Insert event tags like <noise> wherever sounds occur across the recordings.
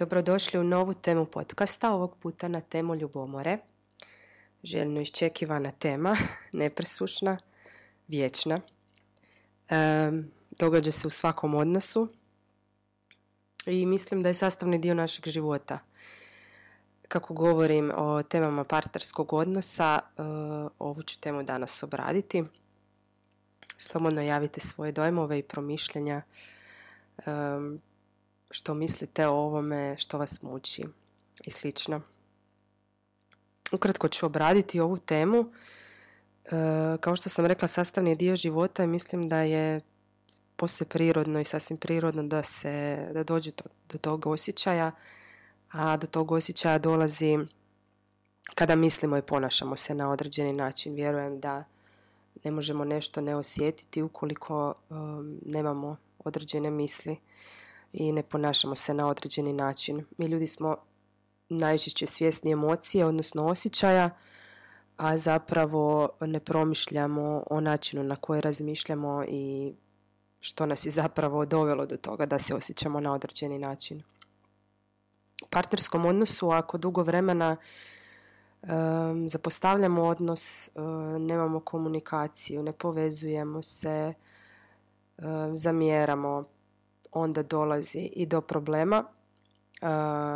Dobrodošli u novu temu podcasta, ovog puta na temu ljubomore. Željno iščekivana tema, <laughs> nepresušna, vječna. E, događa se u svakom odnosu i mislim da je sastavni dio našeg života. Kako govorim o temama partnerskog odnosa, e, ovu ću temu danas obraditi. Slobodno javite svoje dojmove i promišljenja što mislite o ovome, što vas muči i slično. Ukratko ću obraditi ovu temu. E, kao što sam rekla, sastavni je dio života i mislim da je poslije prirodno i sasvim prirodno da se da dođe do, do tog osjećaja, a do tog osjećaja dolazi kada mislimo i ponašamo se na određeni način. Vjerujem da ne možemo nešto ne osjetiti ukoliko um, nemamo određene misli i ne ponašamo se na određeni način. Mi ljudi smo najčešće svjesni emocije, odnosno osjećaja, a zapravo ne promišljamo o načinu na koji razmišljamo i što nas je zapravo dovelo do toga da se osjećamo na određeni način. U partnerskom odnosu, ako dugo vremena um, zapostavljamo odnos, nemamo komunikaciju, ne povezujemo se, um, zamjeramo, onda dolazi i do problema,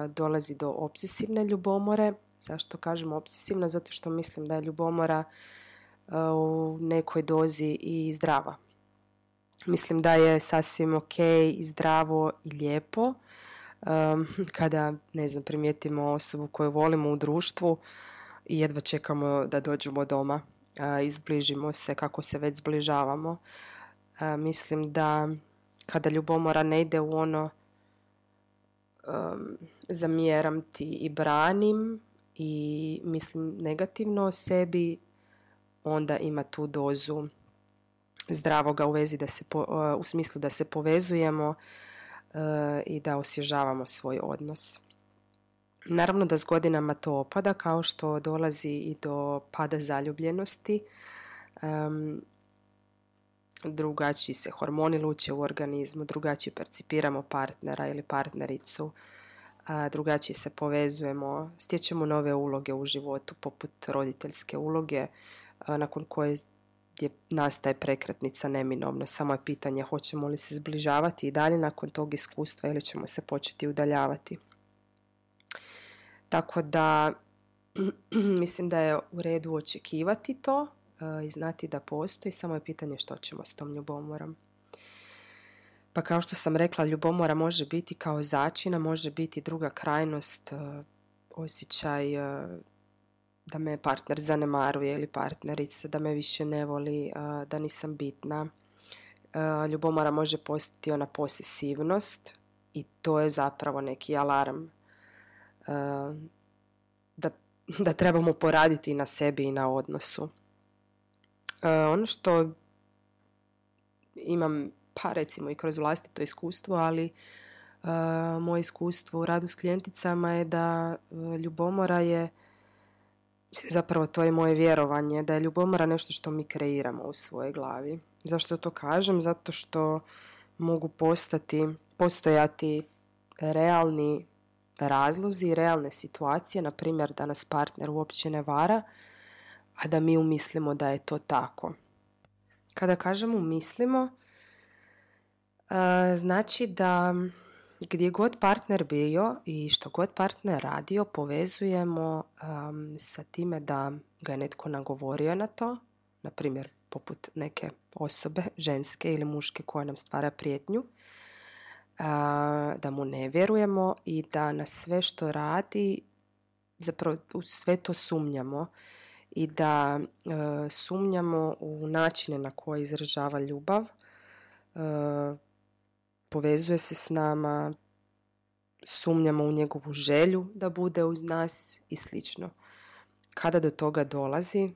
dolazi do obsesivne ljubomore. Zašto kažem obsesivna? Zato što mislim da je ljubomora u nekoj dozi i zdrava. Mislim da je sasvim ok i zdravo i lijepo <laughs> kada, ne znam, primijetimo osobu koju volimo u društvu i jedva čekamo da dođemo doma, izbližimo se kako se već zbližavamo. Mislim da kada ljubomora ne ide u ono um, zamjeram ti i branim i mislim negativno o sebi, onda ima tu dozu zdravoga u vezi da se uh, u smislu da se povezujemo uh, i da osvježavamo svoj odnos. Naravno da s godinama to opada kao što dolazi i do pada zaljubljenosti. Um, drugačiji se hormoni luče u organizmu, drugačije percipiramo partnera ili partnericu, drugačije se povezujemo, stječemo nove uloge u životu poput roditeljske uloge nakon koje je, nastaje prekretnica neminovno. Samo je pitanje hoćemo li se zbližavati i dalje nakon tog iskustva ili ćemo se početi udaljavati. Tako da <clears throat> mislim da je u redu očekivati to, i znati da postoji, samo je pitanje što ćemo s tom ljubomorom. Pa kao što sam rekla, ljubomora može biti kao začina, može biti druga krajnost, osjećaj da me partner zanemaruje ili partnerica, da me više ne voli, da nisam bitna. Ljubomora može postati ona posesivnost i to je zapravo neki alarm da, da trebamo poraditi na sebi i na odnosu. E, ono što imam, pa recimo i kroz vlastito iskustvo, ali uh, moje iskustvo u radu s klijenticama je da uh, ljubomora je zapravo to je moje vjerovanje da je ljubomora nešto što mi kreiramo u svojoj glavi. Zašto to kažem? Zato što mogu postati, postojati realni razlozi, realne situacije, na primjer da nas partner uopće ne vara, a da mi umislimo da je to tako. Kada kažemo umislimo, znači da gdje god partner bio i što god partner radio, povezujemo sa time da ga je netko nagovorio na to, na primjer poput neke osobe, ženske ili muške koja nam stvara prijetnju, da mu ne vjerujemo i da na sve što radi, zapravo u sve to sumnjamo i da e, sumnjamo u načine na koje izražava ljubav, e, povezuje se s nama, sumnjamo u njegovu želju da bude uz nas i slično. Kada do toga dolazi,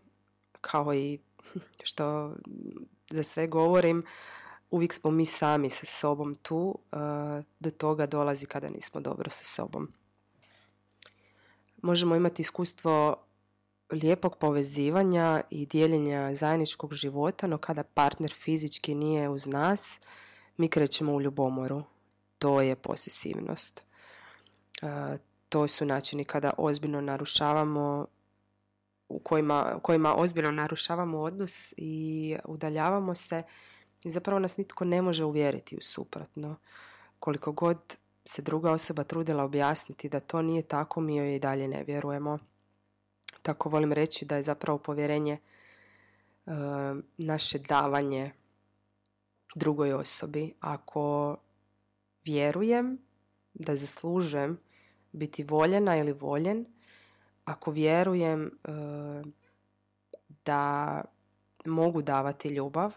kao i <laughs> što za sve govorim, uvijek smo mi sami sa sobom tu, do toga dolazi kada nismo dobro sa sobom. Možemo imati iskustvo lijepog povezivanja i dijeljenja zajedničkog života, no kada partner fizički nije uz nas, mi krećemo u ljubomoru. To je posesivnost. To su načini kada ozbiljno narušavamo u kojima, kojima ozbiljno narušavamo odnos i udaljavamo se i zapravo nas nitko ne može uvjeriti u suprotno. Koliko god se druga osoba trudila objasniti da to nije tako, mi joj i dalje ne vjerujemo. Tako volim reći da je zapravo povjerenje e, naše davanje drugoj osobi. Ako vjerujem da zaslužujem biti voljena ili voljen, ako vjerujem e, da mogu davati ljubav,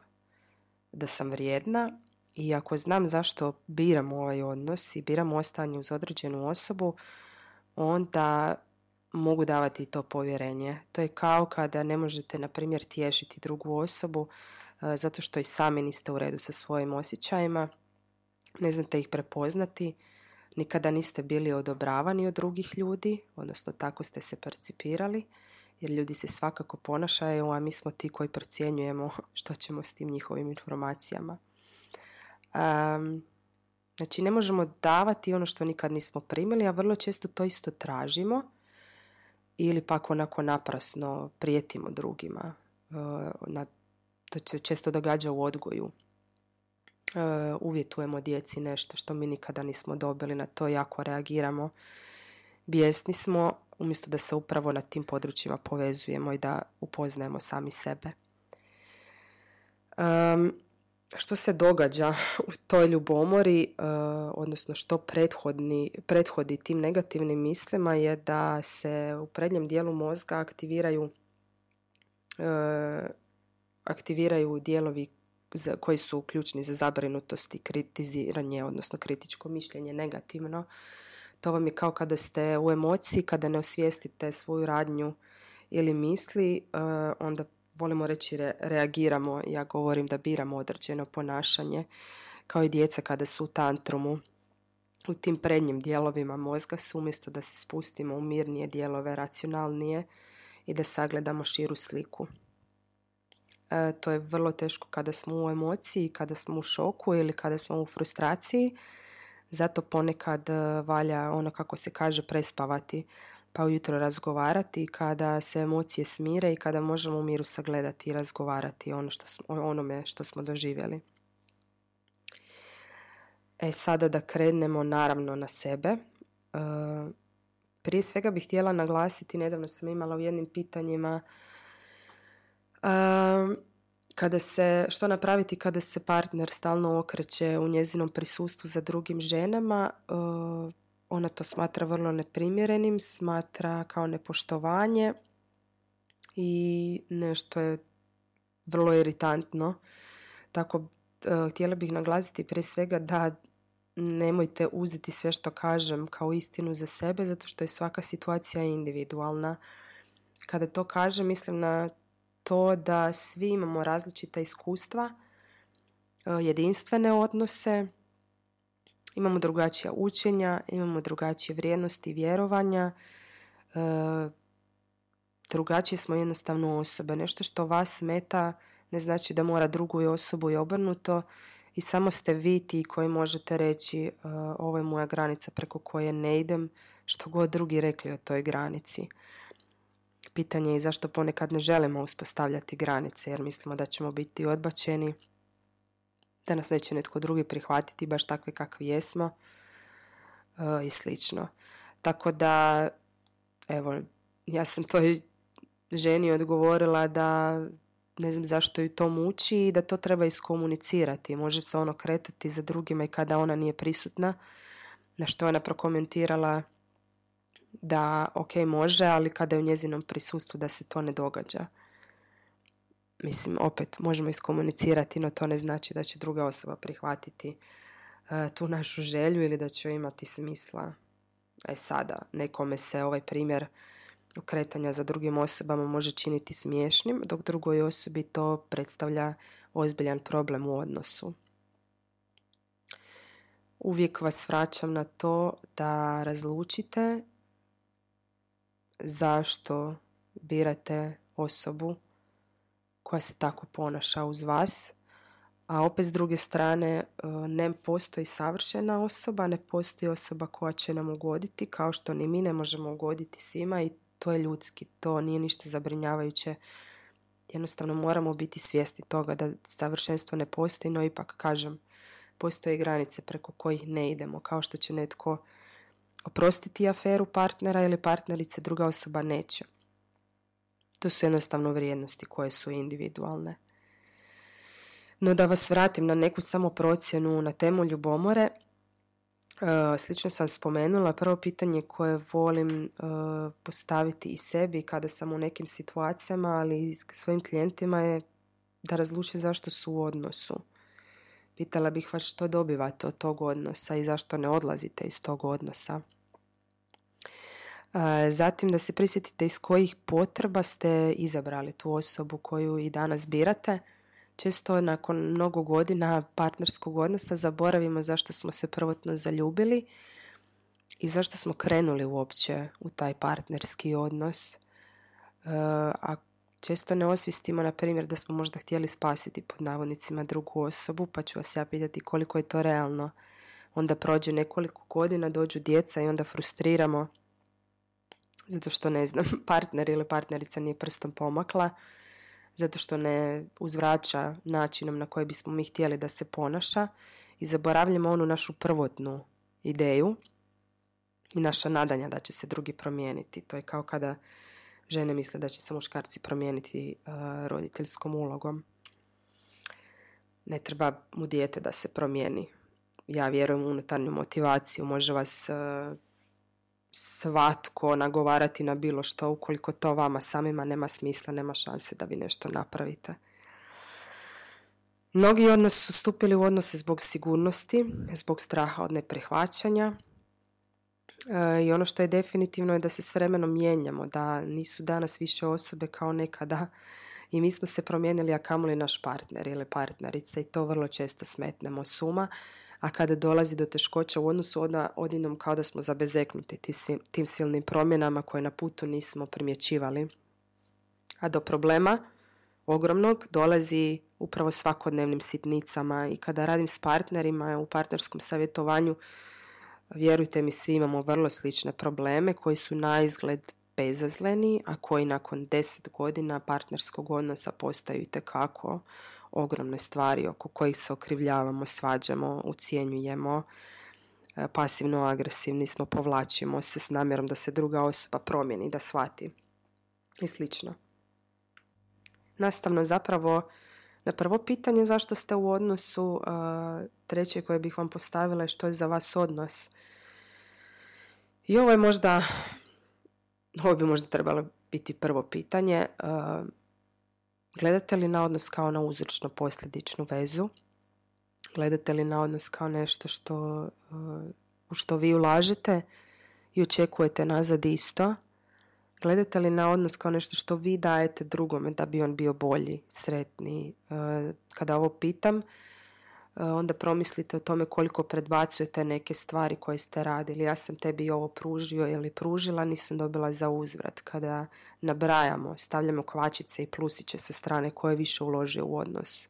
da sam vrijedna i ako znam zašto biram ovaj odnos i biram ostanje uz određenu osobu, onda mogu davati to povjerenje. To je kao kada ne možete, na primjer, tješiti drugu osobu e, zato što i sami niste u redu sa svojim osjećajima, ne znate ih prepoznati, nikada niste bili odobravani od drugih ljudi, odnosno tako ste se percipirali, jer ljudi se svakako ponašaju, a mi smo ti koji procjenjujemo <laughs> što ćemo s tim njihovim informacijama. Um, znači, ne možemo davati ono što nikad nismo primili, a vrlo često to isto tražimo ili pak onako naprasno prijetimo drugima. Na, to se često događa u odgoju. Uh, uvjetujemo djeci nešto što mi nikada nismo dobili, na to jako reagiramo. Bijesni smo, umjesto da se upravo na tim područjima povezujemo i da upoznajemo sami sebe. Um, što se događa <laughs> u toj ljubomori, uh, odnosno što prethodni, prethodi tim negativnim mislima je da se u prednjem dijelu mozga aktiviraju uh, aktiviraju dijelovi koji su ključni za zabrinutost i kritiziranje, odnosno kritičko mišljenje negativno. To vam je kao kada ste u emociji, kada ne osvijestite svoju radnju ili misli, uh, onda volimo reći reagiramo, ja govorim da biramo određeno ponašanje, kao i djeca kada su u tantrumu. U tim prednjim dijelovima mozga su umjesto da se spustimo u mirnije dijelove, racionalnije i da sagledamo širu sliku. E, to je vrlo teško kada smo u emociji, kada smo u šoku ili kada smo u frustraciji. Zato ponekad e, valja ono kako se kaže prespavati pa ujutro razgovarati kada se emocije smire i kada možemo u miru sagledati i razgovarati ono što smo, o onome što smo doživjeli. E sada da krenemo naravno na sebe. E, prije svega bih htjela naglasiti, nedavno sam imala u jednim pitanjima e, kada se, što napraviti kada se partner stalno okreće u njezinom prisustvu za drugim ženama, e, ona to smatra vrlo neprimjerenim, smatra kao nepoštovanje i nešto je vrlo iritantno. Tako e, htjela bih naglasiti prije svega da nemojte uzeti sve što kažem kao istinu za sebe zato što je svaka situacija individualna. Kada to kažem mislim na to da svi imamo različita iskustva, e, jedinstvene odnose, Imamo drugačija učenja, imamo drugačije vrijednosti i vjerovanja, e, drugačije smo jednostavno osobe. Nešto što vas smeta ne znači da mora drugu osobu i obrnuto i samo ste vi ti koji možete reći e, ovo je moja granica preko koje ne idem, što god drugi rekli o toj granici. Pitanje je zašto ponekad ne želimo uspostavljati granice jer mislimo da ćemo biti odbačeni da nas neće netko drugi prihvatiti baš takve kakvi jesmo uh, i slično. Tako da, evo, ja sam toj ženi odgovorila da ne znam zašto ju to muči i da to treba iskomunicirati. Može se ono kretati za drugima i kada ona nije prisutna. Na što ona prokomentirala da ok može, ali kada je u njezinom prisustvu da se to ne događa mislim, opet možemo iskomunicirati, no to ne znači da će druga osoba prihvatiti uh, tu našu želju ili da će imati smisla E sada, nekome se ovaj primjer okretanja za drugim osobama može činiti smiješnim, dok drugoj osobi to predstavlja ozbiljan problem u odnosu. Uvijek vas vraćam na to da razlučite zašto birate osobu koja se tako ponaša uz vas, a opet s druge strane e, ne postoji savršena osoba, ne postoji osoba koja će nam ugoditi, kao što ni mi ne možemo ugoditi svima i to je ljudski, to nije ništa zabrinjavajuće. Jednostavno moramo biti svjesni toga da savršenstvo ne postoji, no ipak kažem, postoje granice preko kojih ne idemo, kao što će netko oprostiti aferu partnera ili partnerice, druga osoba neće. To su jednostavno vrijednosti koje su individualne. No da vas vratim na neku samo procjenu na temu ljubomore, e, slično sam spomenula, prvo pitanje koje volim e, postaviti i sebi kada sam u nekim situacijama, ali i svojim klijentima je da razluče zašto su u odnosu. Pitala bih vas što dobivate od tog odnosa i zašto ne odlazite iz tog odnosa. Zatim da se prisjetite iz kojih potreba ste izabrali tu osobu koju i danas birate. Često nakon mnogo godina partnerskog odnosa zaboravimo zašto smo se prvotno zaljubili i zašto smo krenuli uopće u taj partnerski odnos. A često ne osvistimo, na primjer, da smo možda htjeli spasiti pod navodnicima drugu osobu, pa ću vas ja pitati koliko je to realno. Onda prođe nekoliko godina, dođu djeca i onda frustriramo zato što ne znam, <laughs> partner ili partnerica nije prstom pomakla, zato što ne uzvraća načinom na koji bismo mi htjeli da se ponaša i zaboravljamo onu našu prvotnu ideju i naša nadanja da će se drugi promijeniti. To je kao kada žene misle da će se muškarci promijeniti uh, roditeljskom ulogom. Ne treba mu dijete da se promijeni. Ja vjerujem u unutarnju motivaciju. Može vas uh, svatko nagovarati na bilo što ukoliko to vama samima nema smisla, nema šanse da vi nešto napravite. Mnogi od nas su stupili u odnose zbog sigurnosti, zbog straha od neprihvaćanja e, i ono što je definitivno je da se s vremenom mijenjamo, da nisu danas više osobe kao nekada i mi smo se promijenili, a kamoli naš partner ili partnerica. I to vrlo često smetnemo suma a kada dolazi do teškoća u odnosu odna odinom kao da smo zabezeknuti tim silnim promjenama koje na putu nismo primjećivali. A do problema ogromnog dolazi upravo svakodnevnim sitnicama. I kada radim s partnerima u partnerskom savjetovanju vjerujte mi svi imamo vrlo slične probleme koji su na izgled bezazleni, a koji nakon deset godina partnerskog odnosa postaju itekako ogromne stvari oko kojih se okrivljavamo, svađamo, ucijenjujemo, e, pasivno agresivni smo, povlačimo se s namjerom da se druga osoba promijeni, da shvati i slično. Nastavno zapravo na prvo pitanje zašto ste u odnosu, e, treće koje bih vam postavila je što je za vas odnos. I ovo je možda, ovo bi možda trebalo biti prvo pitanje. E, Gledate li na odnos kao na uzročno posljedičnu vezu? Gledate li na odnos kao nešto što, uh, u što vi ulažete i očekujete nazad isto? Gledate li na odnos kao nešto što vi dajete drugome da bi on bio bolji, sretniji? Uh, kada ovo pitam, E, onda promislite o tome koliko predbacujete neke stvari koje ste radili. Ja sam tebi ovo pružio ili pružila, nisam dobila za uzvrat. Kada nabrajamo, stavljamo kvačice i plusiće sa strane koje više uložio u odnos.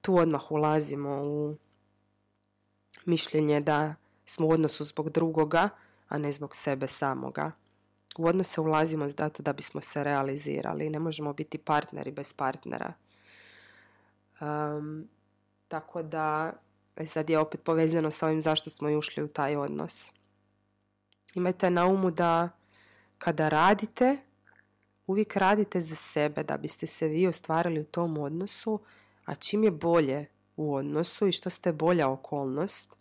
Tu odmah ulazimo u mišljenje da smo u odnosu zbog drugoga, a ne zbog sebe samoga. U odnose ulazimo zato da bismo se realizirali. Ne možemo biti partneri bez partnera. Um, tako da, e, sad je opet povezano sa ovim zašto smo i ušli u taj odnos. Imajte na umu da kada radite, uvijek radite za sebe da biste se vi ostvarili u tom odnosu, a čim je bolje u odnosu i što ste bolja okolnost,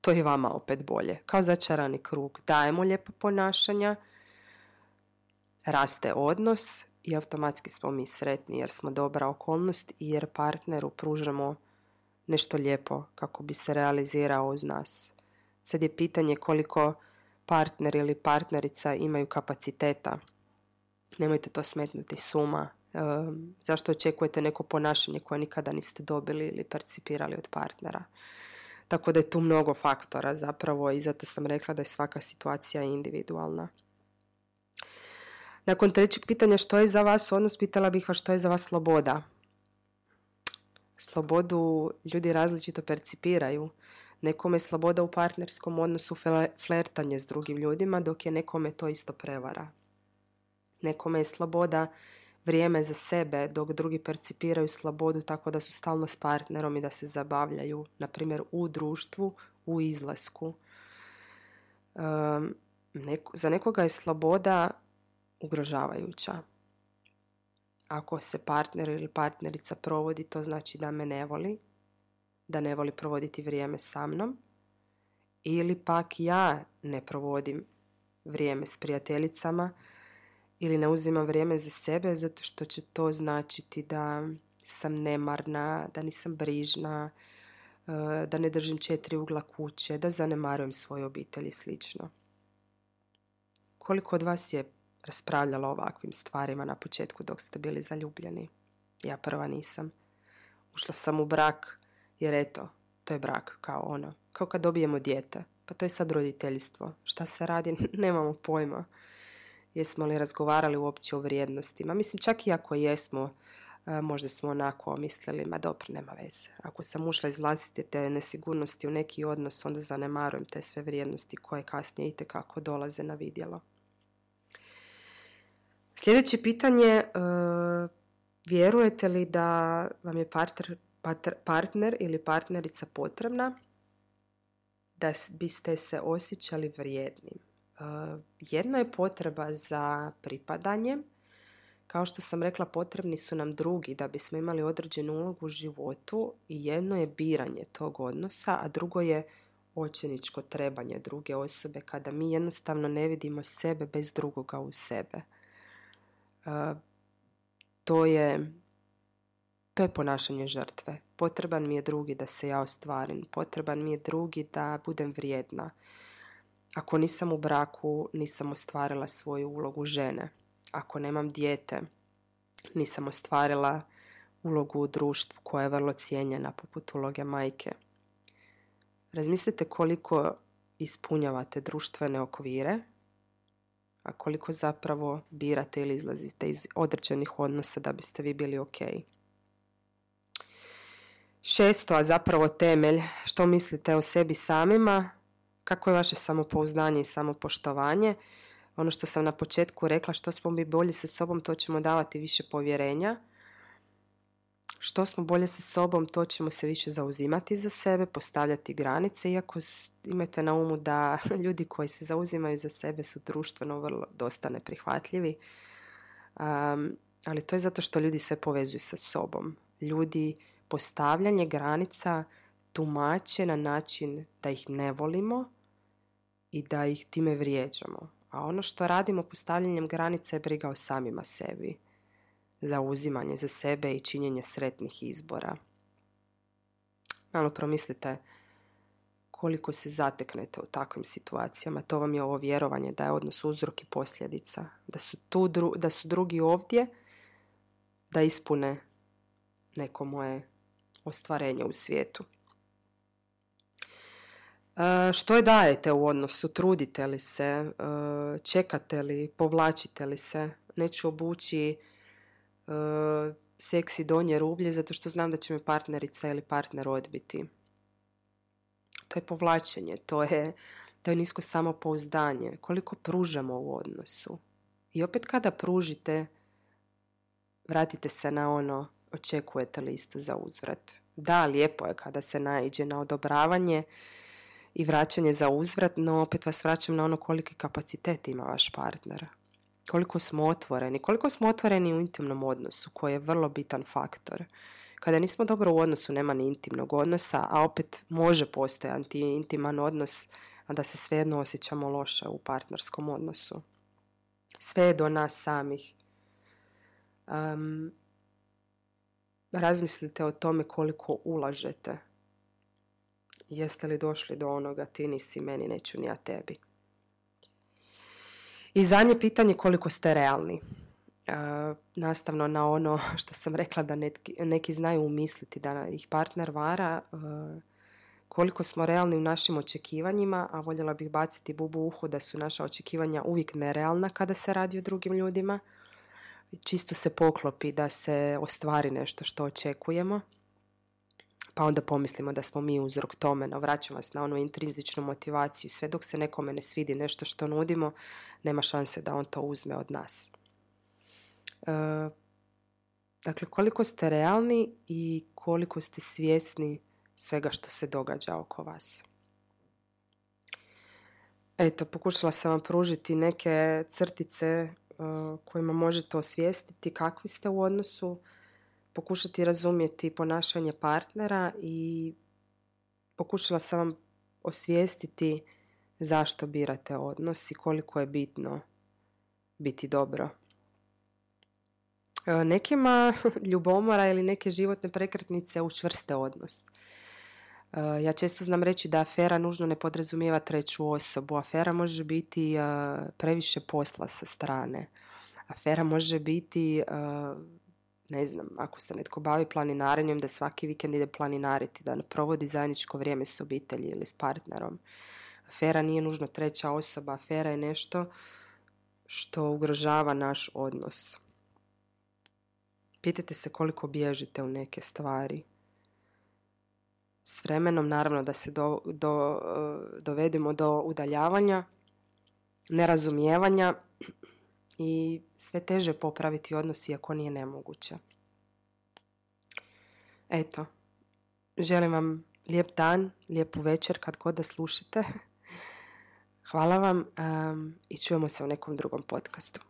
to je vama opet bolje. Kao začarani krug. Dajemo lijepo ponašanja, raste odnos i automatski smo mi sretni jer smo dobra okolnost i jer partneru pružamo nešto lijepo kako bi se realizirao uz nas. Sad je pitanje koliko partner ili partnerica imaju kapaciteta. Nemojte to smetnuti suma. E, zašto očekujete neko ponašanje koje nikada niste dobili ili percipirali od partnera? Tako da je tu mnogo faktora zapravo i zato sam rekla da je svaka situacija individualna. Nakon trećeg pitanja što je za vas odnos, pitala bih vas što je za vas sloboda. Slobodu ljudi različito percipiraju. Nekome je sloboda u partnerskom odnosu flertanje s drugim ljudima, dok je nekome to isto prevara. Nekome je sloboda vrijeme za sebe, dok drugi percipiraju slobodu tako da su stalno s partnerom i da se zabavljaju, na primjer u društvu, u izlasku. Um, za nekoga je sloboda ugrožavajuća. Ako se partner ili partnerica provodi, to znači da me ne voli, da ne voli provoditi vrijeme sa mnom, ili pak ja ne provodim vrijeme s prijateljicama, ili ne uzimam vrijeme za sebe zato što će to značiti da sam nemarna, da nisam brižna, e, da ne držim četiri ugla kuće, da zanemarujem svoju obitelj i slično. Koliko od vas je raspravljalo o ovakvim stvarima na početku dok ste bili zaljubljeni? Ja prva nisam. Ušla sam u brak jer eto, to je brak kao ono, kao kad dobijemo dijete. Pa to je sad roditeljstvo. Šta se radi? <laughs> Nemamo pojma jesmo li razgovarali uopće o vrijednostima. Mislim, čak i ako jesmo, e, možda smo onako mislili, ma dobro, nema veze. Ako sam ušla iz vlastite te nesigurnosti u neki odnos, onda zanemarujem te sve vrijednosti koje kasnije i kako dolaze na vidjelo. Sljedeće pitanje, e, vjerujete li da vam je partner, partner ili partnerica potrebna da biste se osjećali vrijednim? Jedno je potreba za pripadanje. Kao što sam rekla, potrebni su nam drugi da bismo imali određenu ulogu u životu i jedno je biranje tog odnosa, a drugo je očeničko trebanje druge osobe kada mi jednostavno ne vidimo sebe bez drugoga u sebe. To je, to je ponašanje žrtve. Potreban mi je drugi da se ja ostvarim. Potreban mi je drugi da budem vrijedna. Ako nisam u braku, nisam ostvarila svoju ulogu žene. Ako nemam dijete, nisam ostvarila ulogu u društvu koja je vrlo cijenjena poput uloge majke. Razmislite koliko ispunjavate društvene okvire, a koliko zapravo birate ili izlazite iz određenih odnosa da biste vi bili ok. Šesto, a zapravo temelj, što mislite o sebi samima, kako je vaše samopouzdanje i samopoštovanje? Ono što sam na početku rekla, što smo mi bolje sa sobom, to ćemo davati više povjerenja. Što smo bolje sa sobom, to ćemo se više zauzimati za sebe, postavljati granice, iako imate na umu da <laughs> ljudi koji se zauzimaju za sebe su društveno vrlo dosta neprihvatljivi. Um, ali to je zato što ljudi sve povezuju sa sobom. Ljudi postavljanje granica tumače na način da ih ne volimo i da ih time vrijeđamo. A ono što radimo postavljanjem granice je briga o samima sebi. Zauzimanje za sebe i činjenje sretnih izbora. Malo promislite koliko se zateknete u takvim situacijama. To vam je ovo vjerovanje da je odnos uzrok i posljedica. Da su, tu da su drugi ovdje da ispune neko moje ostvarenje u svijetu. E, što je dajete u odnosu? Trudite li se? E, čekate li? Povlačite li se? Neću obući seksi donje rublje zato što znam da će me partnerica ili partner odbiti. To je povlačenje, to je, to je nisko samopouzdanje. Koliko pružamo u odnosu. I opet kada pružite, vratite se na ono očekujete li isto za uzvrat. Da, lijepo je kada se naiđe na odobravanje, i vraćanje za uzvrat, no opet vas vraćam na ono koliki kapacitet ima vaš partner. Koliko smo otvoreni, koliko smo otvoreni u intimnom odnosu, koji je vrlo bitan faktor. Kada nismo dobro u odnosu, nema ni intimnog odnosa, a opet može postojati intiman odnos, a da se svejedno osjećamo loše u partnerskom odnosu. Sve je do nas samih. Um, razmislite o tome koliko ulažete Jeste li došli do onoga ti nisi meni, neću ni ja tebi? I zadnje pitanje koliko ste realni. E, nastavno na ono <laughs> što sam rekla da neki, neki znaju umisliti da ih partner vara, e, koliko smo realni u našim očekivanjima, a voljela bih baciti bubu u uhu da su naša očekivanja uvijek nerealna kada se radi o drugim ljudima. Čisto se poklopi da se ostvari nešto što očekujemo pa onda pomislimo da smo mi uzrok tome, no vraćam vas na onu intrinzičnu motivaciju. Sve dok se nekome ne svidi nešto što nudimo, nema šanse da on to uzme od nas. E, dakle, koliko ste realni i koliko ste svjesni svega što se događa oko vas. Eto, pokušala sam vam pružiti neke crtice uh, kojima možete osvijestiti kakvi ste u odnosu, pokušati razumjeti ponašanje partnera i pokušala sam vam osvijestiti zašto birate odnos i koliko je bitno biti dobro. E, nekima <laughs> ljubomora ili neke životne prekretnice učvrste odnos. E, ja često znam reći da afera nužno ne podrazumijeva treću osobu. Afera može biti e, previše posla sa strane. Afera može biti ne znam, ako se netko bavi planinarenjem, da svaki vikend ide planinariti, da provodi zajedničko vrijeme s obitelji ili s partnerom. Afera nije nužno treća osoba, afera je nešto što ugrožava naš odnos. Pitajte se koliko bježite u neke stvari. S vremenom, naravno, da se do, do, dovedemo do udaljavanja, nerazumijevanja, i sve teže popraviti odnos iako nije nemoguće. Eto, želim vam lijep dan, lijepu večer kad god da slušate. <laughs> Hvala vam um, i čujemo se u nekom drugom podcastu.